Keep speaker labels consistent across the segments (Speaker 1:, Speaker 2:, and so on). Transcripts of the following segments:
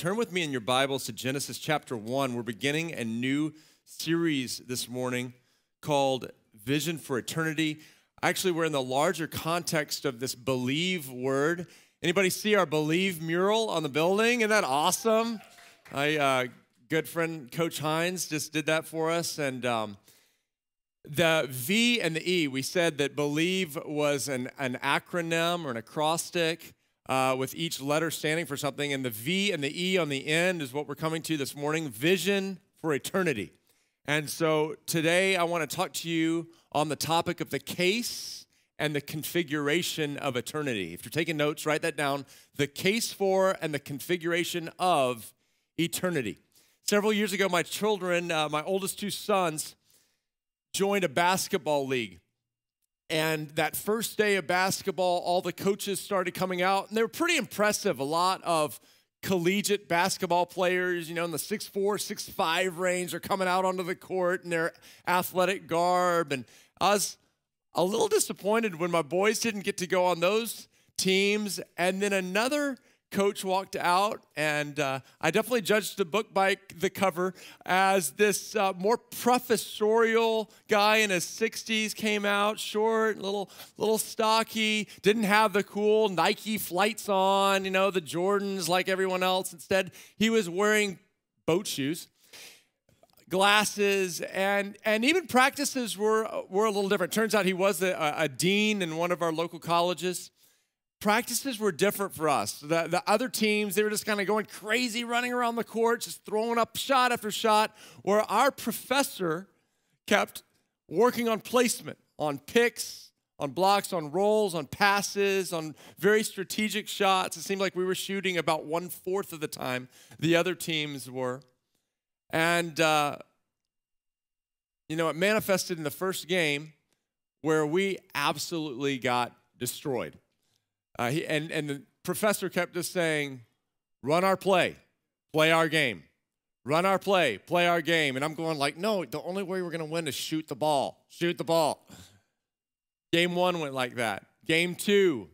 Speaker 1: turn with me in your Bibles to Genesis chapter 1. We're beginning a new series this morning called Vision for Eternity. Actually, we're in the larger context of this believe word. Anybody see our believe mural on the building? Isn't that awesome? My uh, good friend Coach Hines just did that for us. And um, the V and the E, we said that believe was an, an acronym or an acrostic uh, with each letter standing for something. And the V and the E on the end is what we're coming to this morning vision for eternity. And so today I want to talk to you on the topic of the case and the configuration of eternity. If you're taking notes, write that down. The case for and the configuration of eternity. Several years ago, my children, uh, my oldest two sons, joined a basketball league. And that first day of basketball, all the coaches started coming out, and they were pretty impressive. A lot of collegiate basketball players, you know, in the 6'4, 6'5 range are coming out onto the court in their athletic garb. And I was a little disappointed when my boys didn't get to go on those teams. And then another coach walked out, and uh, I definitely judged the book by the cover as this uh, more professorial guy in his 60s came out, short, little, little stocky, didn't have the cool Nike flights on, you know, the Jordans like everyone else. Instead, he was wearing boat shoes glasses, and, and even practices were, were a little different. Turns out he was a, a dean in one of our local colleges practices were different for us. The, the other teams, they were just kind of going crazy, running around the court, just throwing up shot after shot, where our professor kept working on placement, on picks, on blocks, on rolls, on passes, on very strategic shots. It seemed like we were shooting about one fourth of the time the other teams were. And, uh, you know, it manifested in the first game where we absolutely got destroyed. Uh, he, and, and the professor kept just saying, run our play, play our game. Run our play, play our game. And I'm going like, no, the only way we're going to win is shoot the ball, shoot the ball. Game one went like that. Game two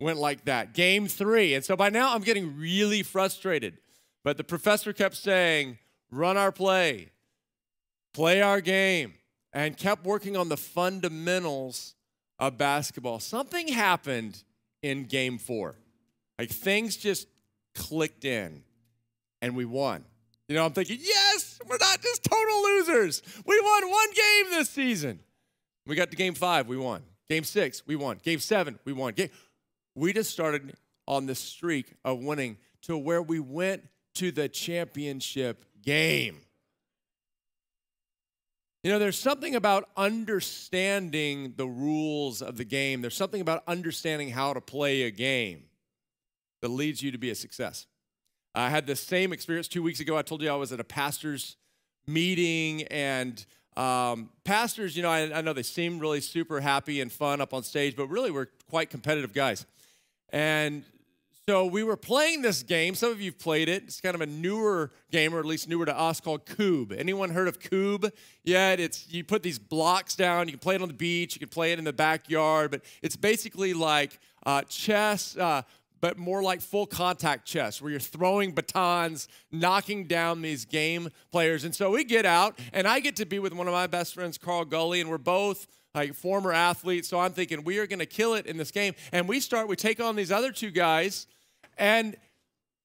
Speaker 1: went like that. Game three. And so by now I'm getting really frustrated. But the professor kept saying, run our play, play our game, and kept working on the fundamentals of basketball. Something happened in game four. Like things just clicked in and we won. You know, I'm thinking, yes, we're not just total losers. We won one game this season. We got to game five, we won. Game six, we won. Game seven, we won. Game, we just started on the streak of winning to where we went to the championship game. You know, there's something about understanding the rules of the game. There's something about understanding how to play a game that leads you to be a success. I had the same experience two weeks ago. I told you I was at a pastor's meeting, and um, pastors, you know, I, I know they seem really super happy and fun up on stage, but really we're quite competitive guys. And so we were playing this game. Some of you've played it. It's kind of a newer game, or at least newer to us, called Kubb. Anyone heard of Kubb yet? It's you put these blocks down. You can play it on the beach. You can play it in the backyard. But it's basically like uh, chess, uh, but more like full contact chess, where you're throwing batons, knocking down these game players. And so we get out, and I get to be with one of my best friends, Carl Gully, and we're both like former athletes. So I'm thinking we are going to kill it in this game. And we start, we take on these other two guys and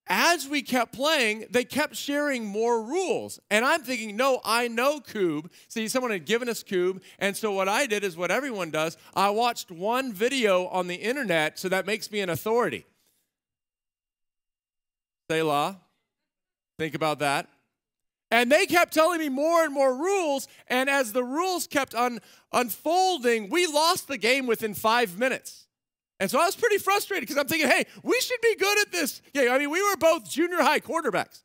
Speaker 1: as we kept playing, they kept sharing more rules. And I'm thinking, no, I know Kubb. See, someone had given us Kubb. And so what I did is what everyone does I watched one video on the internet, so that makes me an authority. Selah. Think about that. And they kept telling me more and more rules. And as the rules kept un- unfolding, we lost the game within five minutes. And so I was pretty frustrated because I'm thinking, hey, we should be good at this. Yeah, I mean, we were both junior high quarterbacks.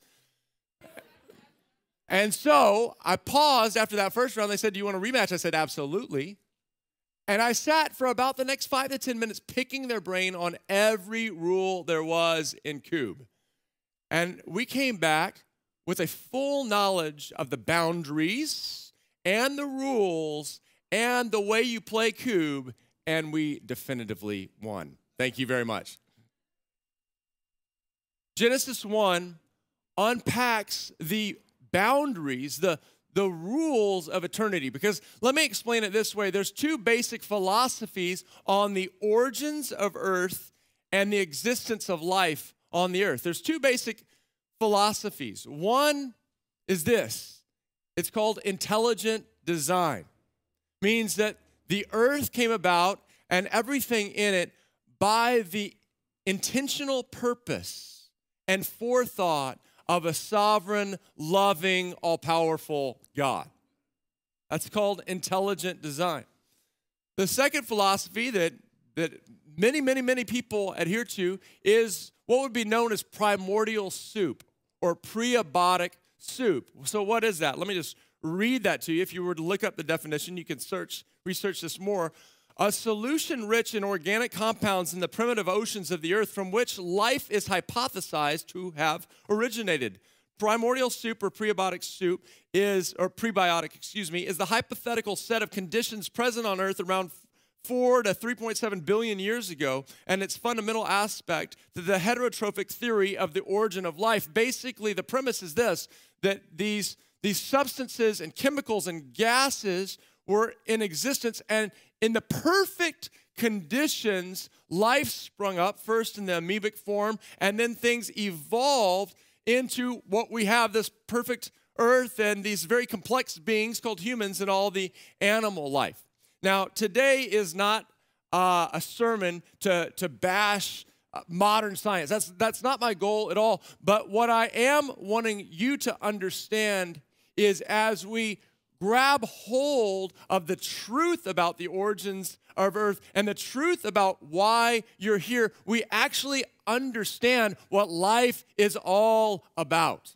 Speaker 1: And so I paused after that first round. They said, Do you want a rematch? I said, Absolutely. And I sat for about the next five to 10 minutes picking their brain on every rule there was in Kubb. And we came back with a full knowledge of the boundaries and the rules and the way you play Kubb and we definitively won. Thank you very much. Genesis 1 unpacks the boundaries, the, the rules of eternity. Because let me explain it this way there's two basic philosophies on the origins of earth and the existence of life on the earth. There's two basic philosophies. One is this it's called intelligent design, means that the earth came about and everything in it by the intentional purpose and forethought of a sovereign, loving, all powerful God. That's called intelligent design. The second philosophy that, that many, many, many people adhere to is what would be known as primordial soup or prebiotic soup. So, what is that? Let me just read that to you. If you were to look up the definition, you can search, research this more. A solution rich in organic compounds in the primitive oceans of the earth from which life is hypothesized to have originated. Primordial soup or prebiotic soup is, or prebiotic, excuse me, is the hypothetical set of conditions present on earth around 4 to 3.7 billion years ago, and its fundamental aspect to the heterotrophic theory of the origin of life. Basically, the premise is this that these, these substances and chemicals and gases were in existence, and in the perfect conditions, life sprung up, first in the amoebic form, and then things evolved into what we have this perfect earth and these very complex beings called humans and all the animal life. Now, today is not uh, a sermon to, to bash uh, modern science. That's, that's not my goal at all. But what I am wanting you to understand is as we grab hold of the truth about the origins of earth and the truth about why you're here, we actually understand what life is all about.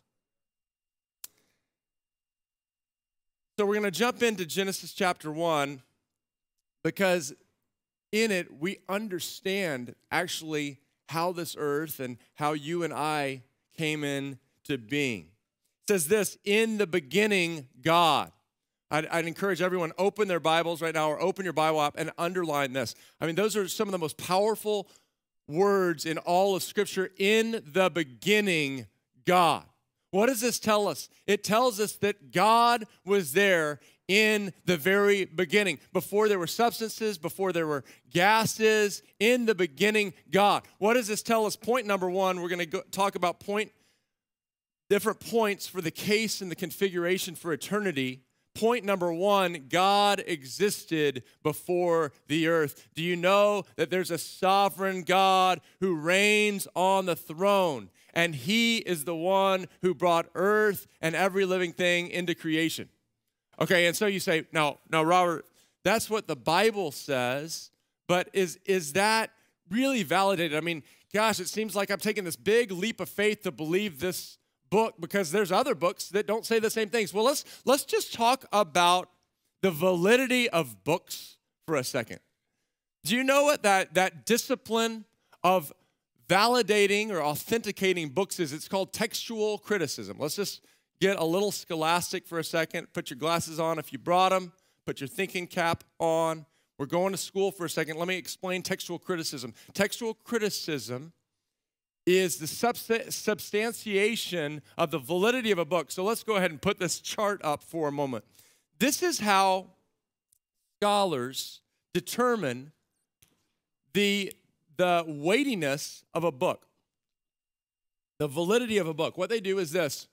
Speaker 1: So we're going to jump into Genesis chapter 1 because in it we understand actually how this earth and how you and I came into being. It says this, in the beginning God I'd, I'd, encourage everyone open their Bibles right now or open your Bible app and underline this. I mean, those are some of the most powerful words in all of Scripture. In the beginning, God. What does this tell us? It tells us that God was there in the very beginning. Before there were substances, before there were gases, in the beginning, God. What does this tell us? Point number one, we're going to talk about point different points for the case and the configuration for eternity Point number one God existed before the earth. Do you know that there's a sovereign God who reigns on the throne? And he is the one who brought earth and every living thing into creation. Okay, and so you say, now, now, Robert, that's what the Bible says, but is, is that really validated? I mean, gosh, it seems like I'm taking this big leap of faith to believe this book because there's other books that don't say the same things. Well, let's let's just talk about the validity of books for a second. Do you know what that that discipline of validating or authenticating books is? It's called textual criticism. Let's just get a little scholastic for a second. Put your glasses on if you brought them. Put your thinking cap on. We're going to school for a second. Let me explain textual criticism. Textual criticism is the substantiation of the validity of a book. So let's go ahead and put this chart up for a moment. This is how scholars determine the, the weightiness of a book, the validity of a book. What they do is this.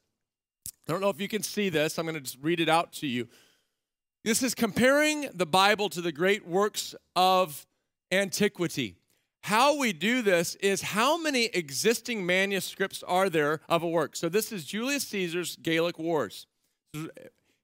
Speaker 1: I don't know if you can see this. I'm going to just read it out to you. This is comparing the Bible to the great works of antiquity. How we do this is how many existing manuscripts are there of a work? So this is Julius Caesar's Gallic Wars.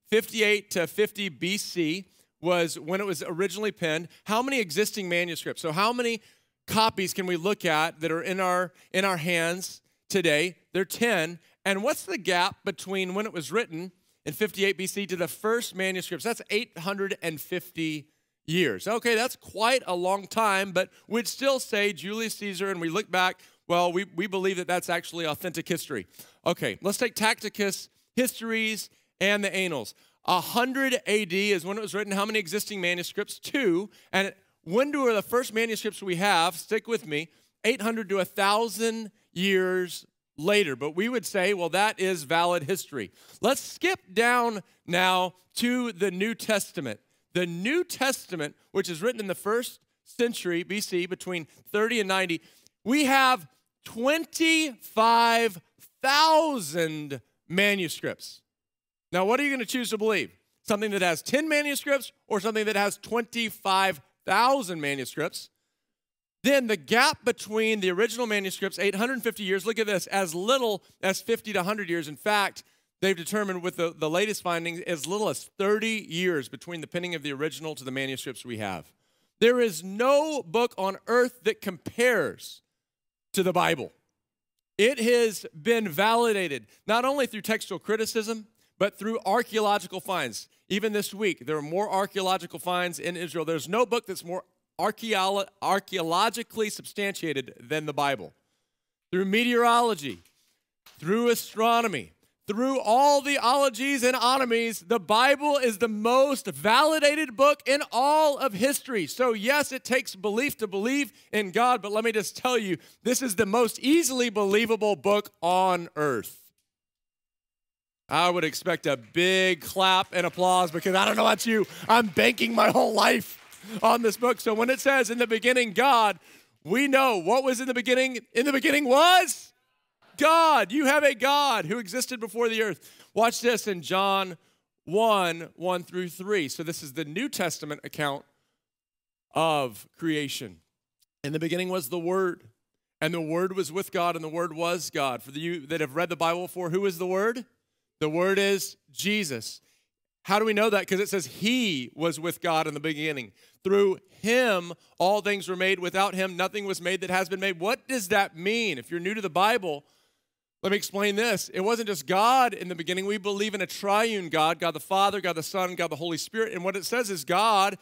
Speaker 1: 58 to 50 BC was when it was originally penned. How many existing manuscripts? So how many copies can we look at that are in our in our hands today? They're 10. And what's the gap between when it was written in 58 BC to the first manuscripts? That's 850 years. Okay, that's quite a long time, but we'd still say Julius Caesar, and we look back, well, we, we believe that that's actually authentic history. Okay, let's take Tacitus, Histories, and the Annals. 100 AD is when it was written. How many existing manuscripts? Two. And when do the first manuscripts we have? Stick with me. 800 to 1,000 years later, but we would say, well, that is valid history. Let's skip down now to the New Testament. The New Testament, which is written in the first century BC, between 30 and 90, we have 25,000 manuscripts. Now, what are you going to choose to believe? Something that has 10 manuscripts or something that has 25,000 manuscripts? Then the gap between the original manuscripts, 850 years, look at this, as little as 50 to 100 years. In fact, they've determined with the, the latest findings as little as 30 years between the penning of the original to the manuscripts we have. There is no book on earth that compares to the Bible. It has been validated not only through textual criticism, but through archaeological finds. Even this week, there are more archaeological finds in Israel. There's no book that's more archaeologically substantiated than the Bible. Through meteorology, through astronomy, through all the ologies and onomies, the Bible is the most validated book in all of history. So, yes, it takes belief to believe in God, but let me just tell you, this is the most easily believable book on earth. I would expect a big clap and applause because I don't know about you, I'm banking my whole life on this book. So when it says in the beginning, God, we know what was in the beginning. In the beginning was God. You have a God who existed before the earth. Watch this in John 1 1 through 3. So this is the New Testament account of creation. In the beginning was the Word, and the Word was with God, and the Word was God. For you that have read the Bible before, who is the Word? The Word is Jesus. How do we know that? Because it says He was with God in the beginning. Through him, all things were made. Without him, nothing was made that has been made. What does that mean? If you're new to the Bible, let me explain this. It wasn't just God in the beginning. We believe in a triune God God the Father, God the Son, God the Holy Spirit. And what it says is God,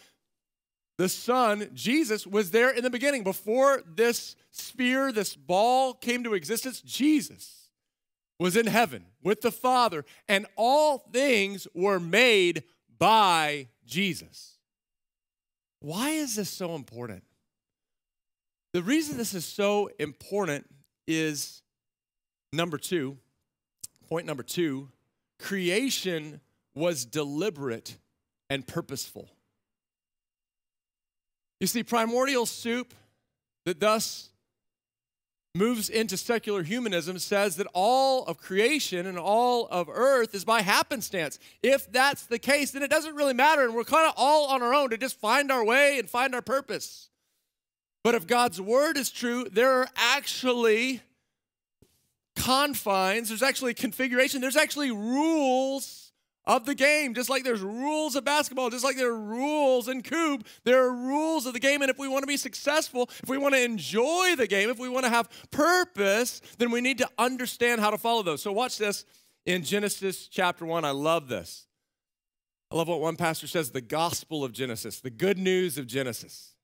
Speaker 1: the Son, Jesus, was there in the beginning. Before this sphere, this ball came to existence, Jesus was in heaven with the Father, and all things were made by Jesus. Why is this so important? The reason this is so important is number two, point number two creation was deliberate and purposeful. You see, primordial soup that thus moves into secular humanism says that all of creation and all of earth is by happenstance. If that's the case, then it doesn't really matter, and we're kind of all on our own to just find our way and find our purpose. But if God's word is true, there are actually confines, there's actually configuration, there's actually rules of the game. Just like there's rules of basketball, just like there are rules in Kubb, there are rules of the game. And if we want to be successful, if we want to enjoy the game, if we want to have purpose, then we need to understand how to follow those. So watch this in Genesis chapter 1. I love this. I love what one pastor says the gospel of Genesis, the good news of Genesis.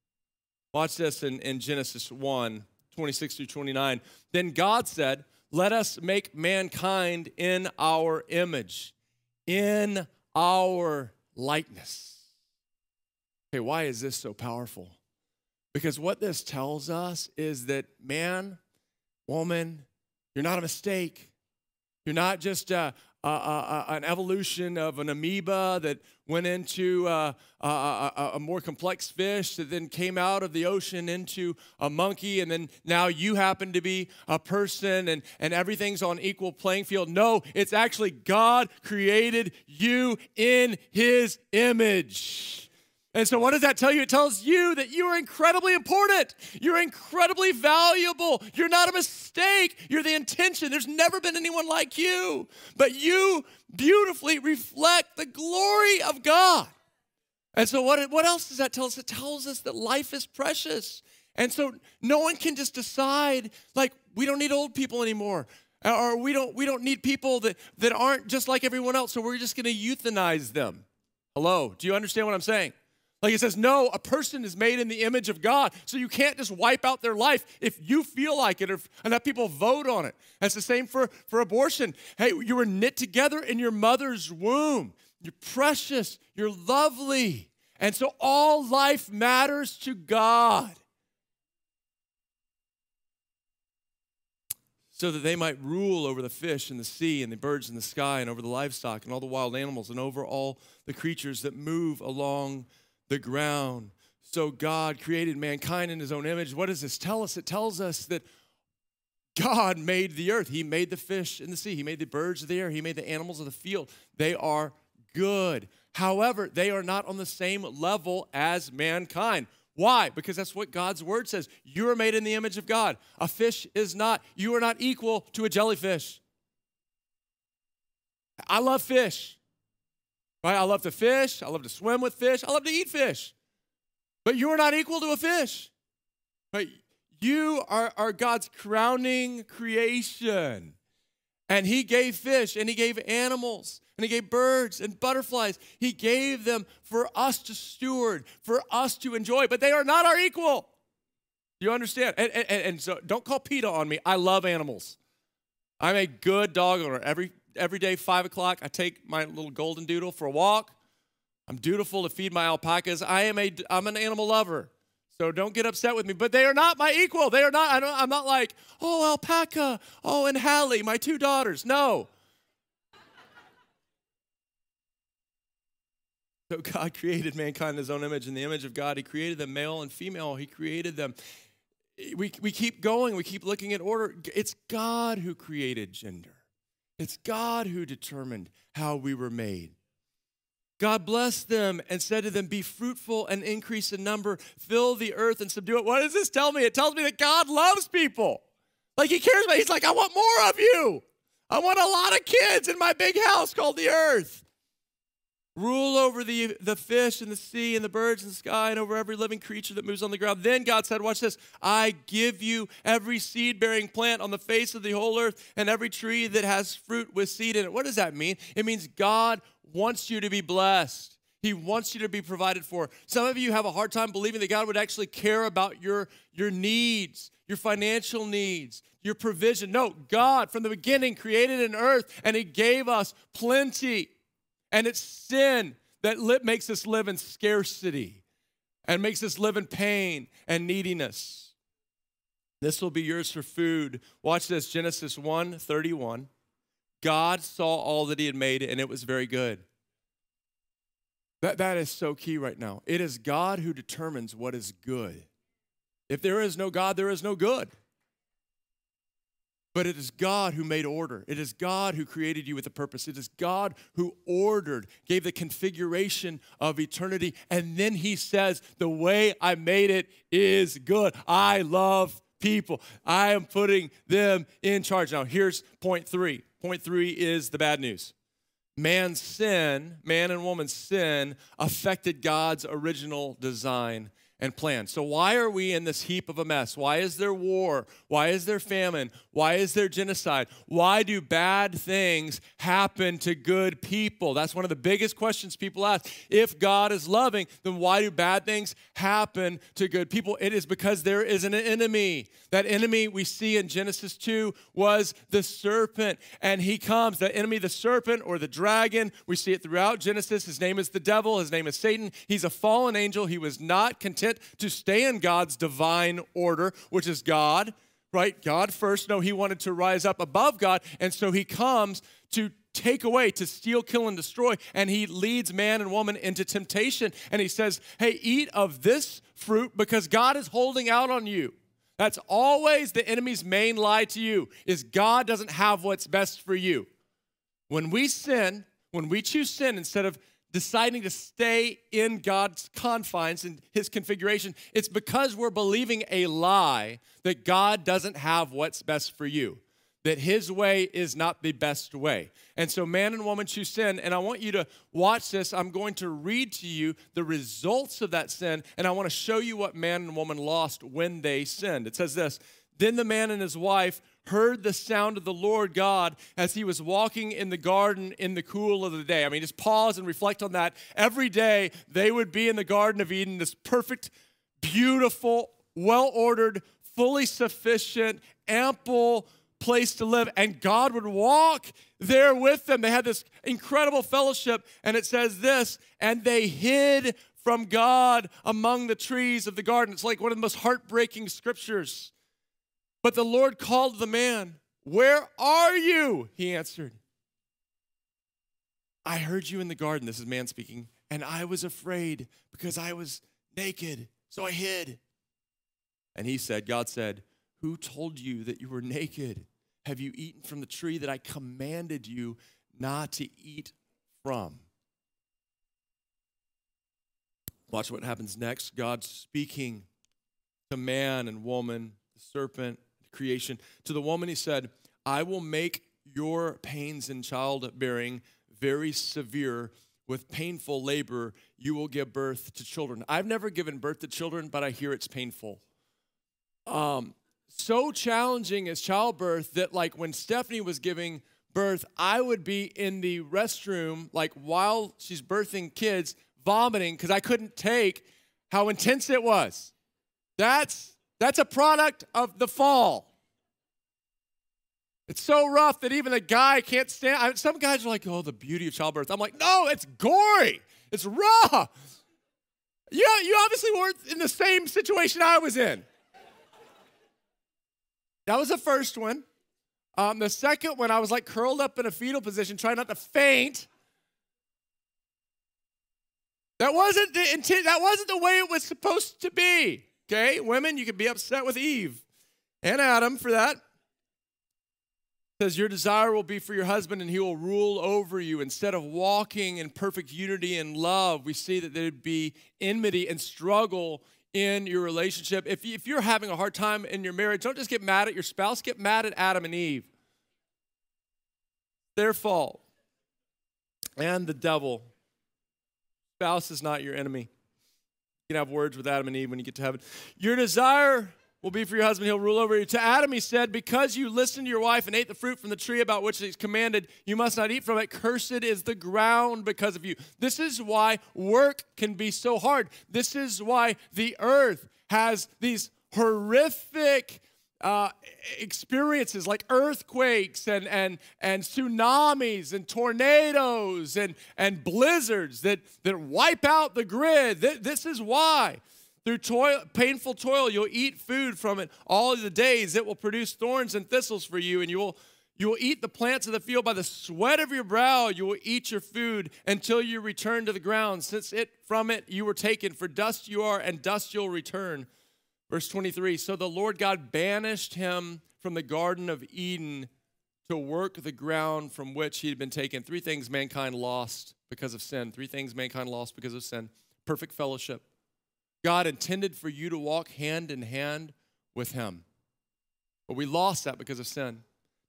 Speaker 1: Watch this in, in Genesis 1 26 through 29. Then God said, Let us make mankind in our image in our likeness. Okay, why is this so powerful? Because what this tells us is that man, woman, you're not a mistake. You're not just a, an evolution of an amoeba that went into uh, a, more complex fish that then came out of the ocean into a monkey, and then now you happen to be a person and, and everything's on equal playing field. No, it's actually God created you in his image. And so, what does that tell you? It tells you that you are incredibly important. You're incredibly valuable. You're not a mistake. You're the intention. There's never been anyone like you. But you beautifully reflect the glory of God. And so, what, what else does that tell us? It tells us that life is precious. And so, no one can just decide, like, we don't need old people anymore. Or we don't, we don't need people that, that aren't just like everyone else, so we're just gonna euthanize them. Hello, do you understand what I'm saying? Like it says, no, a person is made in the image of God. So you can't just wipe out their life if you feel like it or enough people vote on it. That's the same for, for abortion. Hey, you were knit together in your mother's womb. You're precious, you're lovely. And so all life matters to God. so that they might rule over the fish in the sea and the birds in the sky and over the livestock and all the wild animals and over all the creatures that move along the ground. So God created mankind in his own image. What does this tell us? It tells us that God made the earth. He made the fish in the sea. He made the birds of the air. He made the animals of the field. They are good. However, they are not on the same level as mankind. Why? Because that's what God's word says. You are made in the image of God. A fish is not. You are not equal to a jellyfish. I love fish. Right? I love to fish. I love to swim with fish. I love to eat fish. But you are not equal to a fish. Right? You are, are God's crowning creation. And He gave fish and He gave animals and He gave birds and butterflies. He gave them for us to steward, for us to enjoy, but they are not our equal. Do you understand? And, and, and so don't call PETA on me. I love animals. I'm a good dog owner. Every, every day, 5 o'clock, I take my little golden doodle for a walk. I'm dutiful to feed my alpacas. I am a, I'm an animal lover. So don't get upset with me, but they are not my equal. They are not, I don't, I'm not like, oh, alpaca, oh, and Hallie, my two daughters. No. so God created mankind in his own image. In the image of God, he created them male and female. He created them. We, we keep going, we keep looking at order. It's God who created gender, it's God who determined how we were made. God blessed them and said to them, Be fruitful and increase in number, fill the earth and subdue it. What does this tell me? It tells me that God loves people. Like he cares about, he's like, I want more of you. I want a lot of kids in my big house called the earth. Rule over the, the fish and the sea and the birds and the sky and over every living creature that moves on the ground. Then God said, Watch this I give you every seed bearing plant on the face of the whole earth and every tree that has fruit with seed in it. What does that mean? It means God wants you to be blessed. He wants you to be provided for. Some of you have a hard time believing that God would actually care about your, your needs, your financial needs, your provision. No, God from the beginning created an earth and He gave us plenty. And it's sin that makes us live in scarcity and makes us live in pain and neediness. This will be yours for food. Watch this Genesis 1 31. God saw all that he had made, and it was very good. That, that is so key right now. It is God who determines what is good. If there is no God, there is no good. But it is God who made order. It is God who created you with a purpose. It is God who ordered, gave the configuration of eternity. And then he says, The way I made it is good. I love people. I am putting them in charge. Now, here's point three Point three is the bad news. Man's sin, man and woman's sin, affected God's original design and plan. So, why are we in this heap of a mess? Why is there war? Why is there famine? Why is there genocide? Why do bad things happen to good people? That's one of the biggest questions people ask. If God is loving, then why do bad things happen to good people? It is because there is an enemy. That enemy we see in Genesis 2 was the serpent, and he comes. The enemy, the serpent or the dragon, we see it throughout Genesis. His name is the devil, his name is Satan. He's a fallen angel. He was not content to stay in God's divine order, which is God, right? God first. No, he wanted to rise up above God. And so he comes to take away, to steal, kill, and destroy. And he leads man and woman into temptation. And he says, Hey, eat of this fruit because God is holding out on you. That's always the enemy's main lie to you is God doesn't have what's best for you. When we sin, when we choose sin instead of deciding to stay in God's confines and his configuration, it's because we're believing a lie that God doesn't have what's best for you, that his way is not the best way. And so man and woman choose sin, and I want you to watch this. I'm going to read to you the results of that sin, and I want to show you what man and woman lost when they sinned. It says this Then the man and his wife heard the sound of the Lord God as he was walking in the garden in the cool of the day. I mean, just pause and reflect on that. Every day they would be in the Garden of Eden, this perfect, beautiful, well ordered, fully sufficient, ample place to live. And God would walk there with them. They had this incredible fellowship. And it says this, and they hid from God among the trees of the garden. It's like one of the most heartbreaking scriptures. But the Lord called the man, Where are you? He answered, I heard you in the garden. This is man speaking. And I was afraid because I was naked. So I hid. And he said, God said, Who told you that you were naked? Have you eaten from the tree that I commanded you not to eat from? Watch what happens next. God speaking to man and woman, the serpent, creation. To the woman, he said, I will make your pains in childbearing very severe. With painful labor, you will give birth to children. I've never given birth to children, but I hear it's painful. Um, so challenging is childbirth that, like, when Stephanie was giving birth, I would be in the restroom, like, while she's birthing kids, vomiting because I couldn't take how intense it was. That's that's a product of the fall. It's so rough that even a guy can't stand. I some guys are like, "Oh, the beauty of childbirth." I'm like, "No, it's gory. It's raw." You, you obviously weren't in the same situation I was in. That was the first one. Um, the second one, I was like curled up in a fetal position, trying not to faint. That wasn't the intent, that wasn't the way it was supposed to be. Okay, women, you could be upset with Eve and Adam for that. Says your desire will be for your husband and he will rule over you. Instead of walking in perfect unity and love we see that there'd be enmity and struggle in your relationship. If, if you're having a hard time in your marriage don't just get mad at your spouse get mad at adam and eve. Their fault. And the devil. Spouse is not your enemy. You can have words with Adam and Eve when you get to heaven. Your desire will be for your husband, he'll rule over you. To Adam, he said, Because you listened to your wife and ate the fruit from the tree about which he's commanded, you must not eat from it. Cursed is the ground because of you. This is why work can be so hard. This is why the earth has these horrific uh, experiences like earthquakes and, and, and tsunamis and tornadoes and, and blizzards that, that wipe out the grid. This is why. Through toil, painful toil, you'll eat food from it all the days. It will produce thorns and thistles for you, and you will, you will eat the plants of the field by the sweat of your brow. You will eat your food until you return to the ground, since it from it you were taken. For dust you are, and dust you'll return. Verse 23 So the Lord God banished him from the Garden of Eden to work the ground from which he had been taken. Three things mankind lost because of sin. Three things mankind lost because of sin perfect fellowship. God intended for you to walk hand in hand with him. But we lost that because of sin.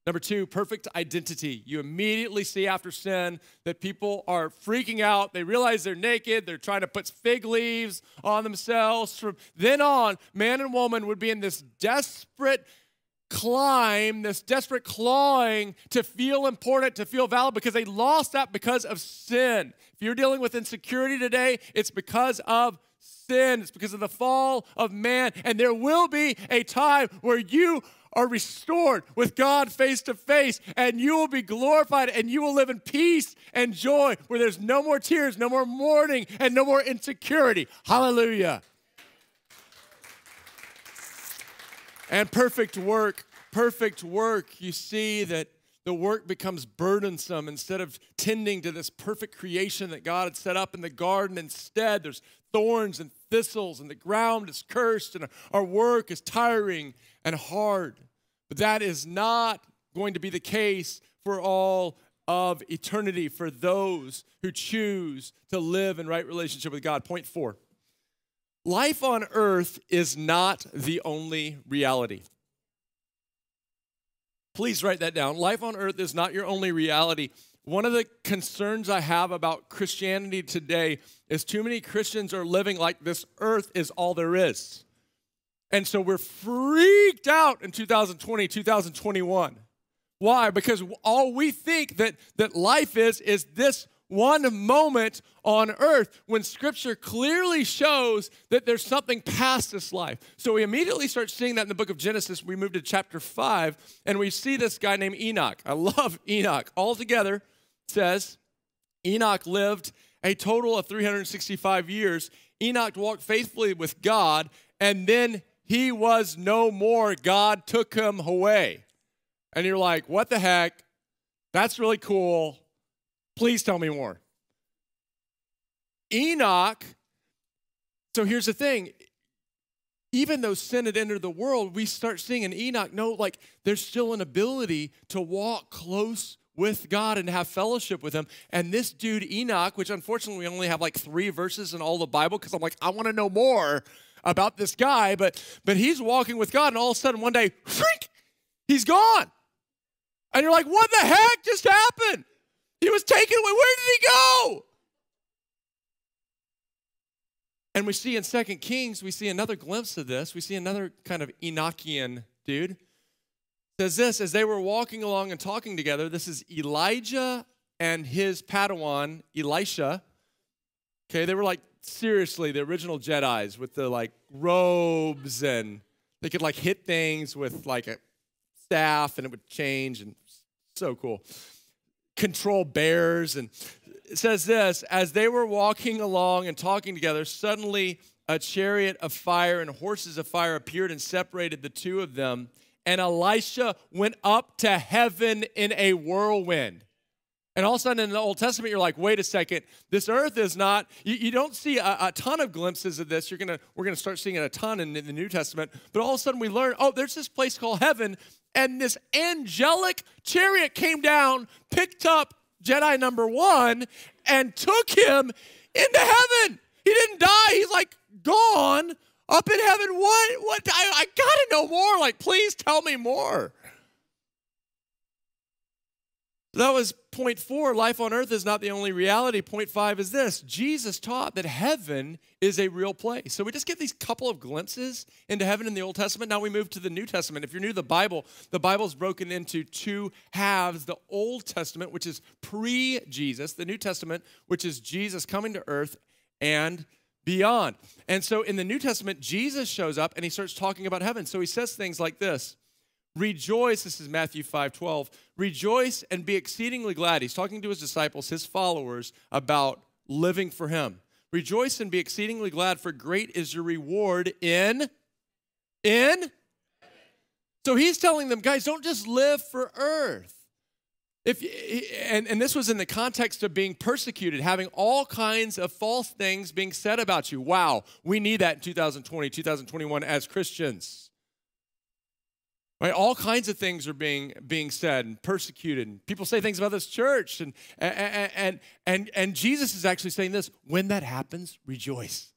Speaker 1: Number two, perfect identity. You immediately see after sin that people are freaking out. They realize they're naked. They're trying to put fig leaves on themselves. From then on, man and woman would be in this desperate climb, this desperate clawing to feel important, to feel valid, because they lost that because of sin. If you're dealing with insecurity today, it's because of sin. It's because of the fall of man. And there will be a time where you are restored with God face to face, and you will be glorified, and you will live in peace and joy where there's no more tears, no more mourning, and no more insecurity. Hallelujah. And perfect work, perfect work, you see that the work becomes burdensome instead of tending to this perfect creation that God had set up in the garden. Instead, there's thorns and thistles, and the ground is cursed, and our work is tiring and hard. But that is not going to be the case for all of eternity for those who choose to live in right relationship with God. Point four life on earth is not the only reality. Please write that down. Life on earth is not your only reality. One of the concerns I have about Christianity today is too many Christians are living like this earth is all there is. And so we're freaked out in 2020, 2021. Why? Because all we think that, that life is, is this one moment on earth when scripture clearly shows that there's something past this life. So we immediately start seeing that in the book of Genesis. We move to chapter 5 and we see this guy named Enoch. I love Enoch. Altogether says Enoch lived a total of 365 years. Enoch walked faithfully with God and then he was no more. God took him away. And you're like, what the heck? That's really cool. Please tell me more. Enoch, so here's the thing. Even though sin had entered the world, we start seeing in Enoch, no, like there's still an ability to walk close with God and have fellowship with Him. And this dude, Enoch, which unfortunately we only have like three verses in all the Bible because I'm like, I want to know more about this guy, but but he's walking with God, and all of a sudden one day, freak, he's gone. And you're like, what the heck just happened? He was taken away. Where did he go? And we see in Second Kings, we see another glimpse of this. We see another kind of Enochian dude. Says this as they were walking along and talking together. This is Elijah and his Padawan, Elisha. Okay, they were like seriously the original Jedi's with the like robes and they could like hit things with like a staff and it would change and so cool. Control bears and it says this as they were walking along and talking together suddenly a chariot of fire and horses of fire appeared and separated the two of them and Elisha went up to heaven in a whirlwind and all of a sudden in the Old Testament, you're like, wait a second, this earth is not, you, you don't see a, a, ton of glimpses of this. You're gonna, we're gonna start seeing it a ton in, in the New Testament. But all of a sudden we learn, oh, there's this place called heaven, and this angelic chariot came down, picked up Jedi number one, and took him into heaven. He didn't die, he's like gone up in heaven. What? What? I, I gotta know more. Like, please tell me more. That was point four. Life on earth is not the only reality. Point five is this Jesus taught that heaven is a real place. So we just get these couple of glimpses into heaven in the Old Testament. Now we move to the New Testament. If you're new to the Bible, the Bible is broken into two halves the Old Testament, which is pre Jesus, the New Testament, which is Jesus coming to earth and beyond. And so in the New Testament, Jesus shows up and he starts talking about heaven. So he says things like this Rejoice, this is Matthew 5 12. Rejoice and be exceedingly glad. He's talking to his disciples, his followers, about living for him. Rejoice and be exceedingly glad, for great is your reward in. In? So he's telling them, guys, don't just live for earth. If, and, and this was in the context of being persecuted, having all kinds of false things being said about you. Wow, we need that in 2020, 2021 as Christians. Right? All kinds of things are being, being said and persecuted. And people say things about this church. And, and, and, and, and Jesus is actually saying this when that happens, rejoice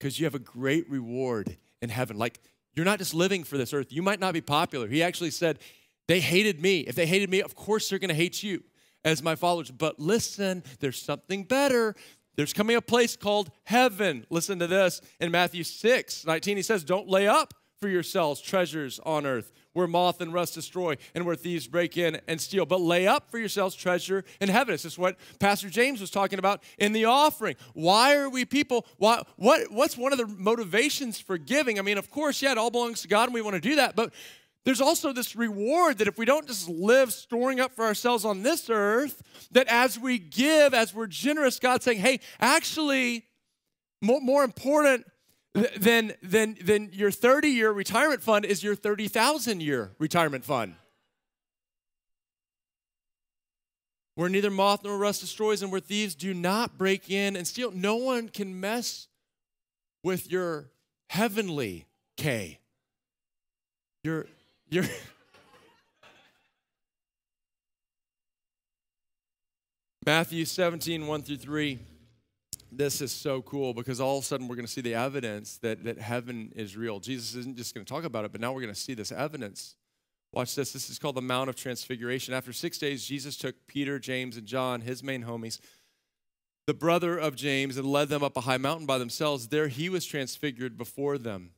Speaker 1: because you have a great reward in heaven. Like, you're not just living for this earth. You might not be popular. He actually said, They hated me. If they hated me, of course they're going to hate you as my followers. But listen, there's something better. There's coming a place called heaven. Listen to this in Matthew 6 19. He says, Don't lay up for yourselves treasures on earth where moth and rust destroy and where thieves break in and steal. But lay up for yourselves treasure in heaven. This is what Pastor James was talking about in the offering. Why are we people? Why, what, what's one of the motivations for giving? I mean, of course, yeah, it all belongs to God and we want to do that. But there's also this reward that if we don't just live storing up for ourselves on this earth, that as we give, as we're generous, God's saying, hey, actually, more, more important than, then, then your 30 year retirement fund is your 30,000 year retirement fund. Where neither moth nor rust destroys, and where thieves do not break in and steal. No one can mess with your heavenly K. Your, your, Matthew 17, 1 through 3 this is so cool because all of a sudden we're going to see the evidence that, that heaven is real. Jesus isn't just going to talk about it, but now we're going to see this evidence. Watch this. This is called the Mount of Transfiguration. After six days, Jesus took Peter, James, and John, his main homies, the brother of James, and led them up a high mountain by themselves. There he was transfigured before them.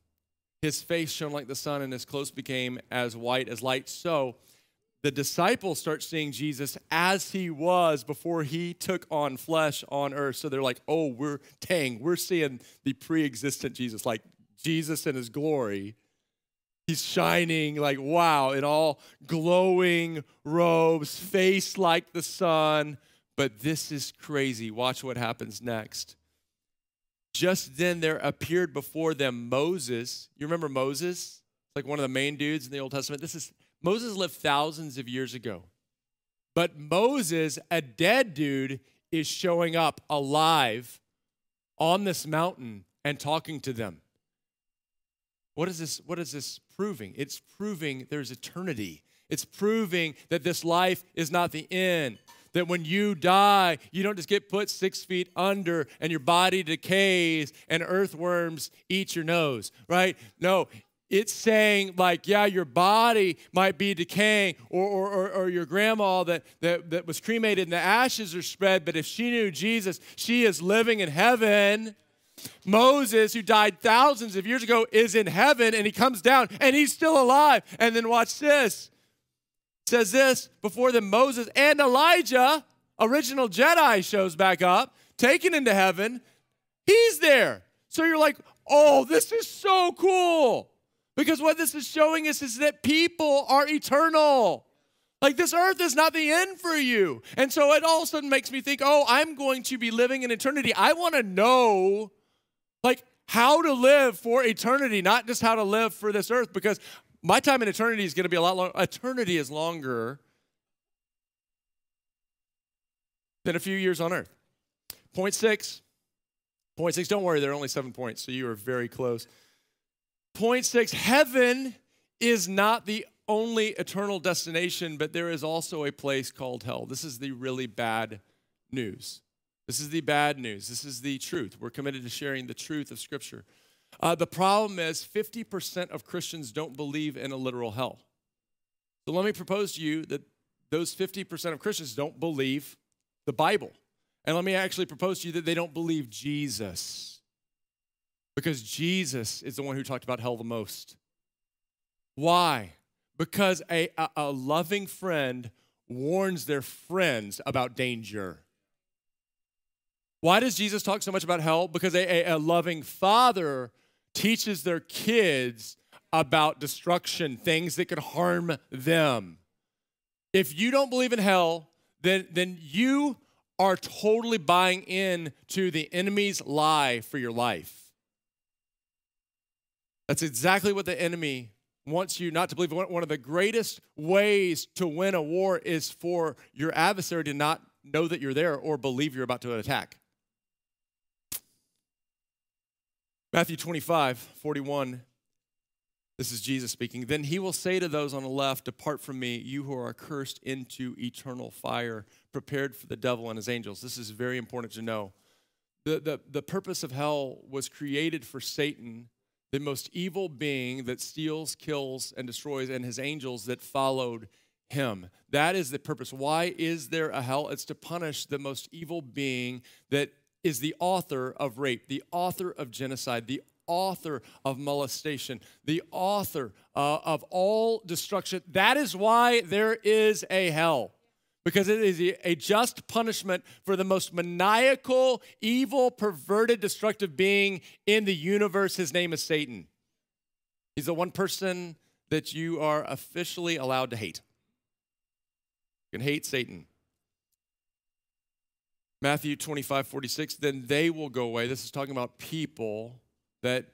Speaker 1: His face shone like the sun, and his clothes became as white as light. So, the disciples start seeing Jesus as he was before he took on flesh on earth. So they're like, oh, we're, dang, we're seeing the pre existent Jesus, like Jesus in his glory. He's shining like, wow, in all glowing robes, face like the sun. But this is crazy. Watch what happens next. Just then there appeared before them Moses. You remember Moses? It's Like one of the main dudes in the Old Testament. This is Moses lived thousands of years ago. But Moses, a dead dude, is showing up alive on this mountain and talking to them. What is this? What is this proving? It's proving there's eternity. It's proving that this life is not the end. That when you die, you don't just get put six feet under and your body decays and earthworms eat your nose, right? No, it's saying like yeah your body might be decaying or, or, or, or, your grandma that, that, that was cremated and the ashes are spread but if she knew jesus she is living in heaven. Moses who died thousands of years ago is in heaven and he comes down and he's still alive. And then watch this says this before then moses and elijah original jedi shows back up taken into heaven he's there so you're like oh this is so cool because what this is showing us is that people are eternal. Like this earth is not the end for you. And so it all of a sudden makes me think, oh, I'm going to be living in eternity. I want to know, like, how to live for eternity, not just how to live for this earth, because my time in eternity is going to be a lot longer. Eternity is longer than a few years on earth. Point six. Point six, don't worry, there are only seven points, so you are very close. Point six heaven is not the only eternal destination, but there is also a place called hell. This is the really bad news. This is the bad news. This is the truth. We're committed to sharing the truth of Scripture. Uh, the problem is 50% of Christians don't believe in a literal hell. So let me propose to you that those 50% of Christians don't believe the Bible. And let me actually propose to you that they don't believe Jesus. Because Jesus is the one who talked about hell the most. Why? Because a, a, a loving friend warns their friends about danger. Why does Jesus talk so much about hell? Because a, a, a, loving father teaches their kids about destruction, things that could harm them. If you don't believe in hell, then, then you are totally buying in to the enemy's lie for your life. That's exactly what the enemy wants you not to believe. One of the greatest ways to win a war is for your adversary to not know that you're there or believe you're about to attack. Matthew 25, 41. This is Jesus speaking. Then he will say to those on the left, Depart from me, you who are cursed into eternal fire, prepared for the devil and his angels. This is very important to know. The, the, the purpose of hell was created for Satan the most evil being that steals, kills, and destroys, and his angels that followed him. That is the purpose. Why is there a hell? It's to punish the most evil being that is the author of rape, the author of genocide, the author of molestation, the author uh, of all destruction. That is why there is a hell because it is a just punishment for the most maniacal, evil, perverted, destructive being in the universe. His name is Satan. He's the one person that you are officially allowed to hate. You can hate Satan. Matthew 25, 46, then they will go away. This is talking about people that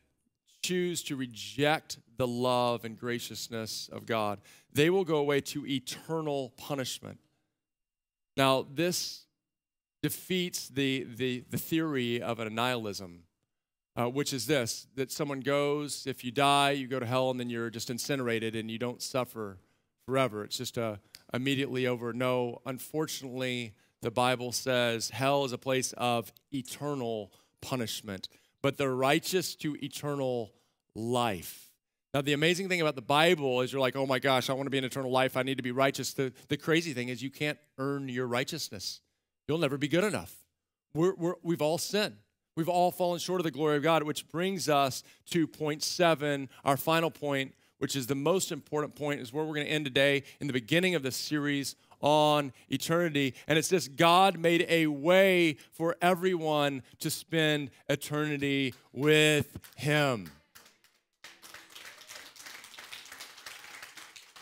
Speaker 1: choose to reject the love and graciousness of God. They will go away to eternal punishment. Now, this defeats the, the, the theory of an annihilism, uh, which is this that someone goes, if you die, you go to hell, and then you're just incinerated and you don't suffer forever. It's just uh, immediately over. No, unfortunately, the Bible says hell is a place of eternal punishment, but the righteous to eternal life. Now, the amazing thing about the Bible is you're like, oh my gosh, I want to be in eternal life. I need to be righteous. The, the crazy thing is you can't earn your righteousness. You'll never be good enough. We're, we're, we've all sinned. We've all fallen short of the glory of God, which brings us to point seven, our final point, which is the most important point, is where we're going to end today in the beginning of the series on eternity. And it's just God made a way for everyone to spend eternity with Him.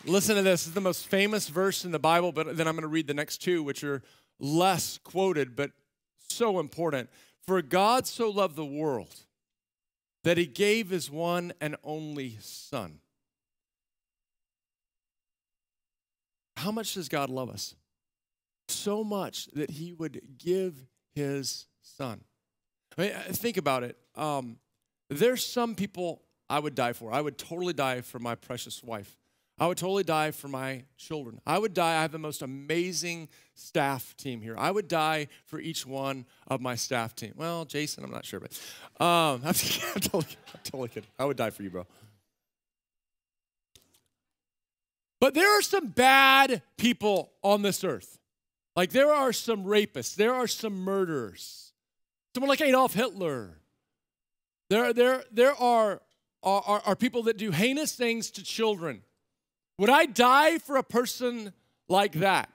Speaker 1: Listen to this. This is the most famous verse in the Bible, but then I'm going to read the next two, which are less quoted, but so important. For God so loved the world that he gave his one and only Son. How much does God love us? So much that he would give his son. I mean, uh, think about it. Um, there's some people I would die for. I would totally die for my precious wife. I would totally die for my children. I would die. I have the most amazing staff team here. I would die for each one of my staff team. Well, Jason, I'm not sure, but um, I'm, totally, I'm totally kidding. I would die for you, bro. But there are some bad people on this earth. Like there are some rapists, there are some murderers. Someone like Adolf Hitler. There, there, there are, are, are people that do heinous things to children. Would I die for a person like that?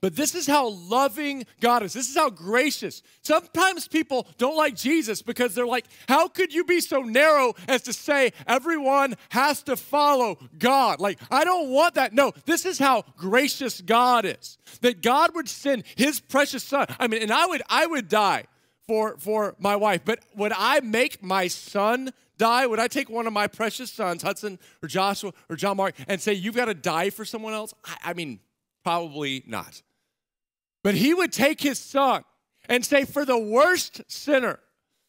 Speaker 1: But this is how loving God is. This is how gracious. Sometimes people don't like Jesus because they're like, how could you be so narrow as to say everyone has to follow God? Like, I don't want that. No, this is how gracious God is. That God would send his precious son. I mean, and I would I would die for for my wife, but would I make my son die? Would I take one of my precious sons, Hudson or Joshua or John Mark, and say, You've got to die for someone else? I, I mean, probably not. But he would take his son and say, For the worst sinner,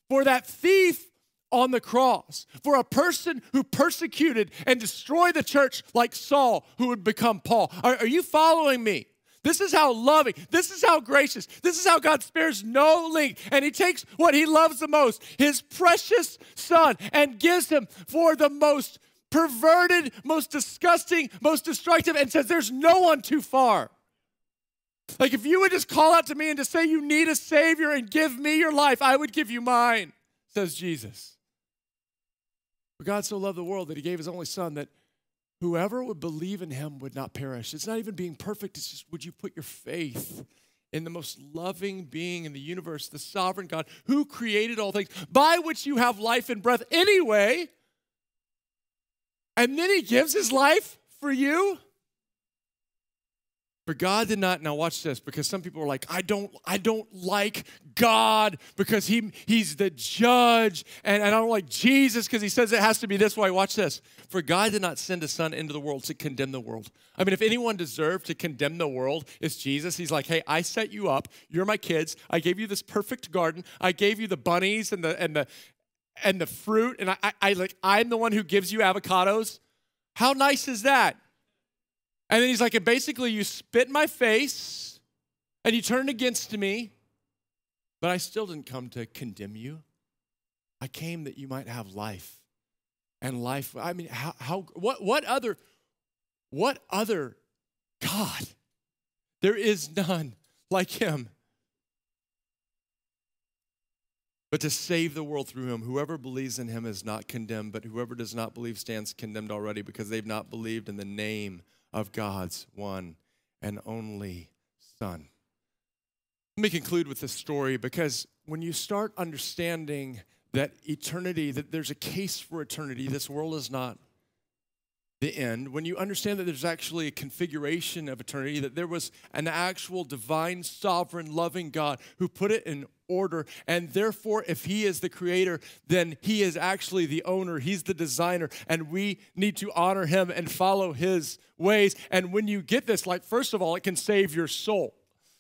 Speaker 1: for that thief on the cross, for a person who persecuted and destroyed the church like Saul, who would become Paul. Are, are you following me? This is how loving, this is how gracious, this is how God spares no link. And He takes what He loves the most, His precious Son, and gives Him for the most perverted, most disgusting, most destructive, and says, There's no one too far. Like if you would just call out to me and to say you need a Savior and give me your life, I would give you mine, says Jesus. For God so loved the world that He gave His only Son that Whoever would believe in him would not perish. It's not even being perfect, it's just would you put your faith in the most loving being in the universe, the sovereign God who created all things, by which you have life and breath anyway. And then he gives his life for you. For God did not, now watch this, because some people are like, I don't, I don't like God because he, he's the judge, and, and I don't like Jesus because he says it has to be this way. Watch this. For God did not send his son into the world to condemn the world. I mean, if anyone deserved to condemn the world, it's Jesus. He's like, hey, I set you up. You're my kids. I gave you this perfect garden. I gave you the bunnies and the and the and the fruit, and I, I, I like I'm the one who gives you avocados. How nice is that? And then he's like, basically, you spit in my face and you turned against me, but I still didn't come to condemn you. I came that you might have life. And life, I mean, how, how what, what other, what other God? There is none like him. But to save the world through him, whoever believes in him is not condemned, but whoever does not believe stands condemned already because they've not believed in the name of God's one and only Son. Let me conclude with this story because when you start understanding that eternity, that there's a case for eternity, this world is not the end, when you understand that there's actually a configuration of eternity, that there was an actual divine, sovereign, loving God who put it in order, and therefore, if He is the creator, then He is actually the owner, He's the designer, and we need to honor Him and follow His ways. And when you get this, like, first of all, it can save your soul.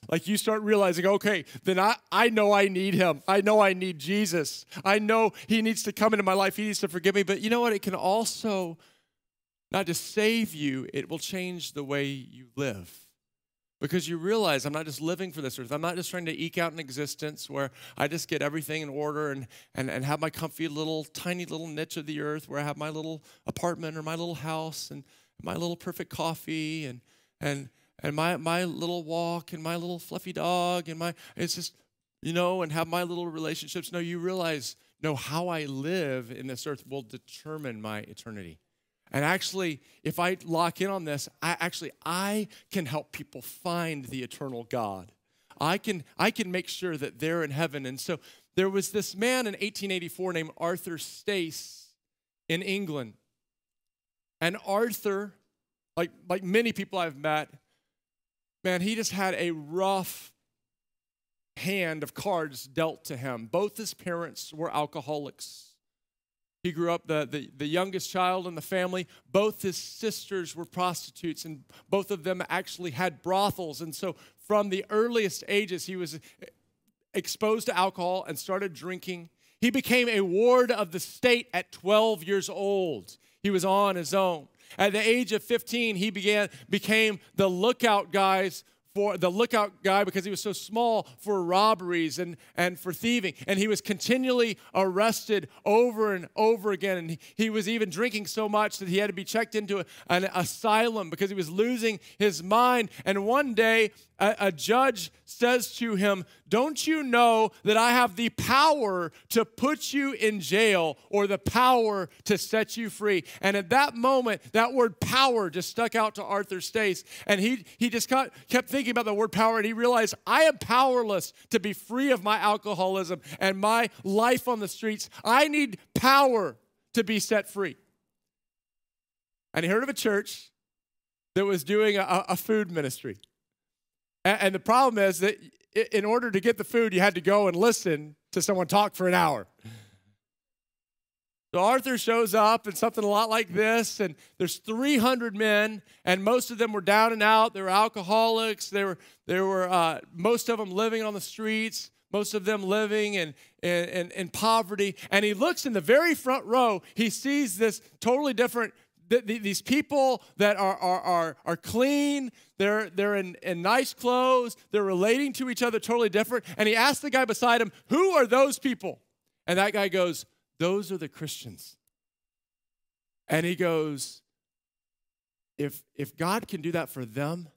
Speaker 1: Like you start realizing, okay, then I, I know I need him. I know I need Jesus. I know he needs to come into my life. He needs to forgive me. But you know what? It can also not to save you, it will change the way you live. Because you realize I'm not just living for this earth. I'm not just trying to eke out an existence where I just get everything in order and, and, and have my comfy little, tiny little niche of the earth where I have my little apartment or my little house and my little perfect coffee and, and, and my, my little walk and my little fluffy dog and my, it's just, you know, and have my little relationships. No, you realize, no, how I live in this earth will determine my eternity. And actually, if I lock in on this, I actually I can help people find the eternal God. I can I can make sure that they're in heaven. And so there was this man in 1884 named Arthur Stace in England. And Arthur, like like many people I've met, man, he just had a rough hand of cards dealt to him. Both his parents were alcoholics. He grew up the, the, the youngest child in the family. Both his sisters were prostitutes, and both of them actually had brothels. And so, from the earliest ages, he was exposed to alcohol and started drinking. He became a ward of the state at 12 years old. He was on his own. At the age of 15, he began became the lookout guys for the lookout guy because he was so small for robberies and, and for thieving. And he was continually arrested over and over again. And he, he was even drinking so much that he had to be checked into a, an asylum because he was losing his mind. And one day, a, a judge says to him, Don't you know that I have the power to put you in jail or the power to set you free? And at that moment, that word power just stuck out to Arthur Stace. And he, he just got, kept thinking about the word power and he realized, I am powerless to be free of my alcoholism and my life on the streets. I need power to be set free. And he heard of a church that was doing a, a food ministry. And, the problem is that in order to get the food, you had to go and listen to someone talk for an hour. So Arthur shows up and something a lot like this, and there's 300 men, and most of them were down and out. They were alcoholics. They were, they were uh, most of them living on the streets, most of them living in, in, in poverty. And he looks in the very front row. He sees this totally different these people that are, are, are, are clean, they're, they're in, in nice clothes, they're relating to each other totally different. And he asks the guy beside him, Who are those people? And that guy goes, Those are the Christians. And he goes, if, if God can do that for them,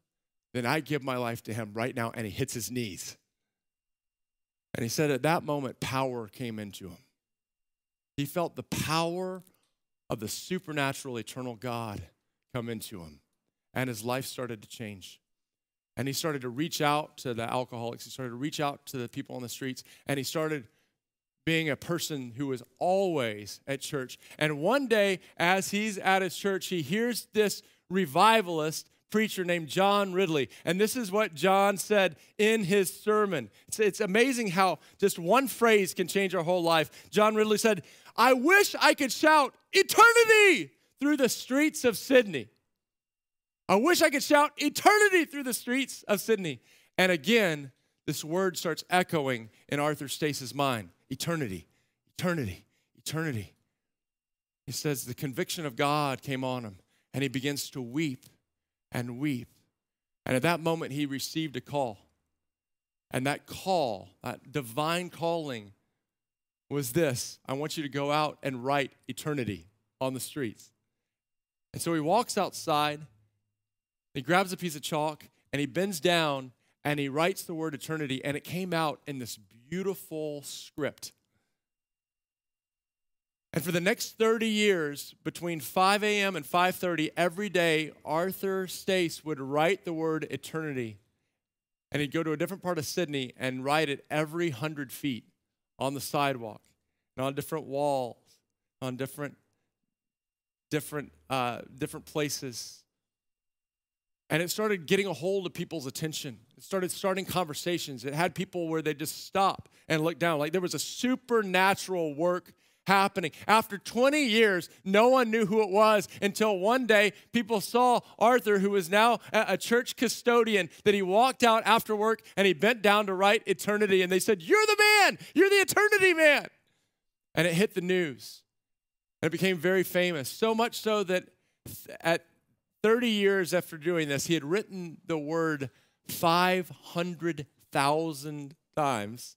Speaker 1: then I give my life to him right now. And he hits his knees. And he said at that moment, power came into him. He felt the power of the supernatural, eternal God come into him. And his life started to change. And he started to reach out to the alcoholics. He started to reach out to the people on the streets. And he started being a person who was always at church. And one day, as he's at his church, he hears this revivalist preacher named John Ridley. And this is what John said in his sermon. It's, it's amazing how just one phrase can change our whole life. John Ridley said, I wish I could shout eternity through the streets of Sydney. I wish I could shout eternity through the streets of Sydney. And again, this word starts echoing in Arthur Stace's mind eternity, eternity, eternity. He says the conviction of God came on him, and he begins to weep and weep. And at that moment, he received a call. And that call, that divine calling, was this I want you to go out and write eternity on the streets. And so he walks outside, he grabs a piece of chalk, and he bends down and he writes the word eternity, and it came out in this beautiful script. And for the next 30 years, between 5 a.m. and 5:30 every day, Arthur Stace would write the word eternity. And he'd go to a different part of Sydney and write it every hundred feet on the sidewalk and on different walls, on different, different, uh, different places. And it started getting a hold of people's attention. It started starting conversations. It had people where they just stop and look down. Like there was a supernatural work happening. After 20 years, no one knew who it was until one day people saw Arthur, who was now a church custodian, that he walked out after work and he bent down to write eternity. And they said, You're the man, you're the eternity man. And it hit the news. And it became very famous, so much so that at 30 years after doing this, he had written the word 500,000 times.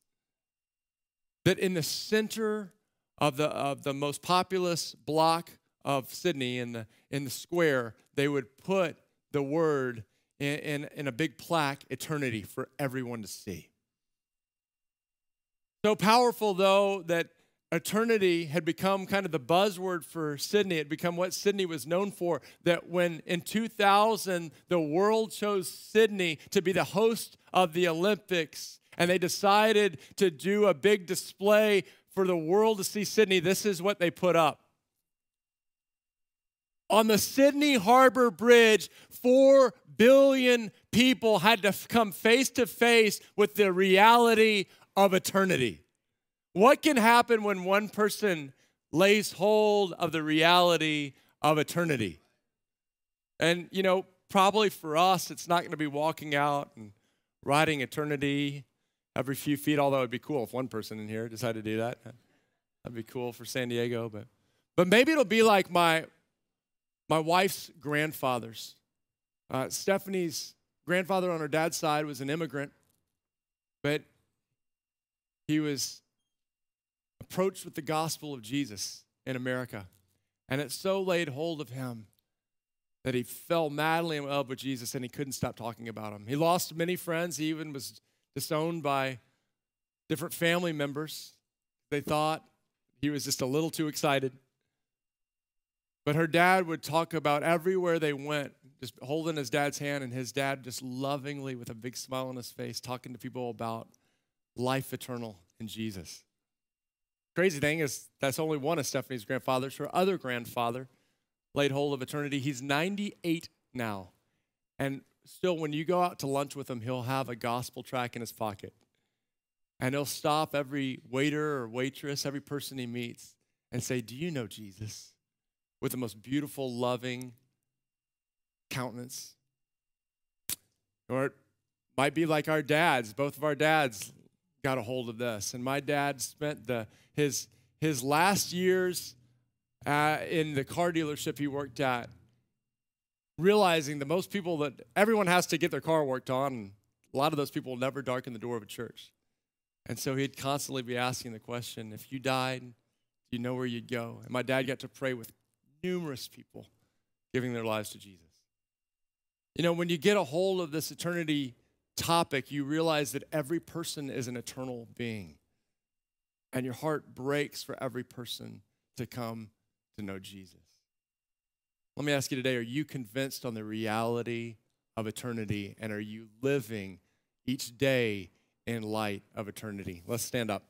Speaker 1: That in the center of the, of the most populous block of Sydney in the, in the square, they would put the word in, in, in a big plaque, eternity, for everyone to see. So powerful, though, that eternity had become kind of the buzzword for Sydney. It had become what Sydney was known for. That when in 2000 the world chose Sydney to be the host of the Olympics, and they decided to do a big display for the world to see Sydney, this is what they put up. On the Sydney Harbor Bridge, four billion people had to come face to face with the reality of eternity. What can happen when one person lays hold of the reality of eternity. And, you know, probably for us, it's not going to be walking out and riding eternity every few feet, although it'd be cool if one person in here decided to do that. That'd be cool for San Diego. But, but maybe it'll be like my, my wife's grandfathers. Uh, Stephanie's grandfather on her dad's side was an immigrant, but he was approached with the gospel of Jesus in America. And it so laid hold of him that he fell madly in love with Jesus and he couldn't stop talking about him. He lost many friends. He even was disowned by different family members. They thought he was just a little too excited. But her dad would talk about everywhere they went, just holding his dad's hand, and his dad just lovingly, with a big smile on his face, talking to people about life eternal in Jesus. Crazy thing is, that's only one of Stephanie's grandfathers. Her other grandfather laid hold of eternity. He's 98 now. And still, when you go out to lunch with him, he'll have a gospel track in his pocket. And he'll stop every waiter or waitress, every person he meets, and say, Do you know Jesus? With the most beautiful, loving countenance. Or it might be like our dads. Both of our dads got a hold of this. And my dad spent the, his, his last years uh, in the car dealership he worked at, realizing that most people that everyone has to get their car worked on, and a lot of those people will never darken the door of a church. And so he'd constantly be asking the question if you died, do you know where you'd go? And my dad got to pray with numerous people giving their lives to Jesus. You know, when you get a hold of this eternity topic, you realize that every person is an eternal being. And your heart breaks for every person to come to know Jesus. Let me ask you today are you convinced on the reality of eternity and are you living each day in light of eternity? Let's stand up.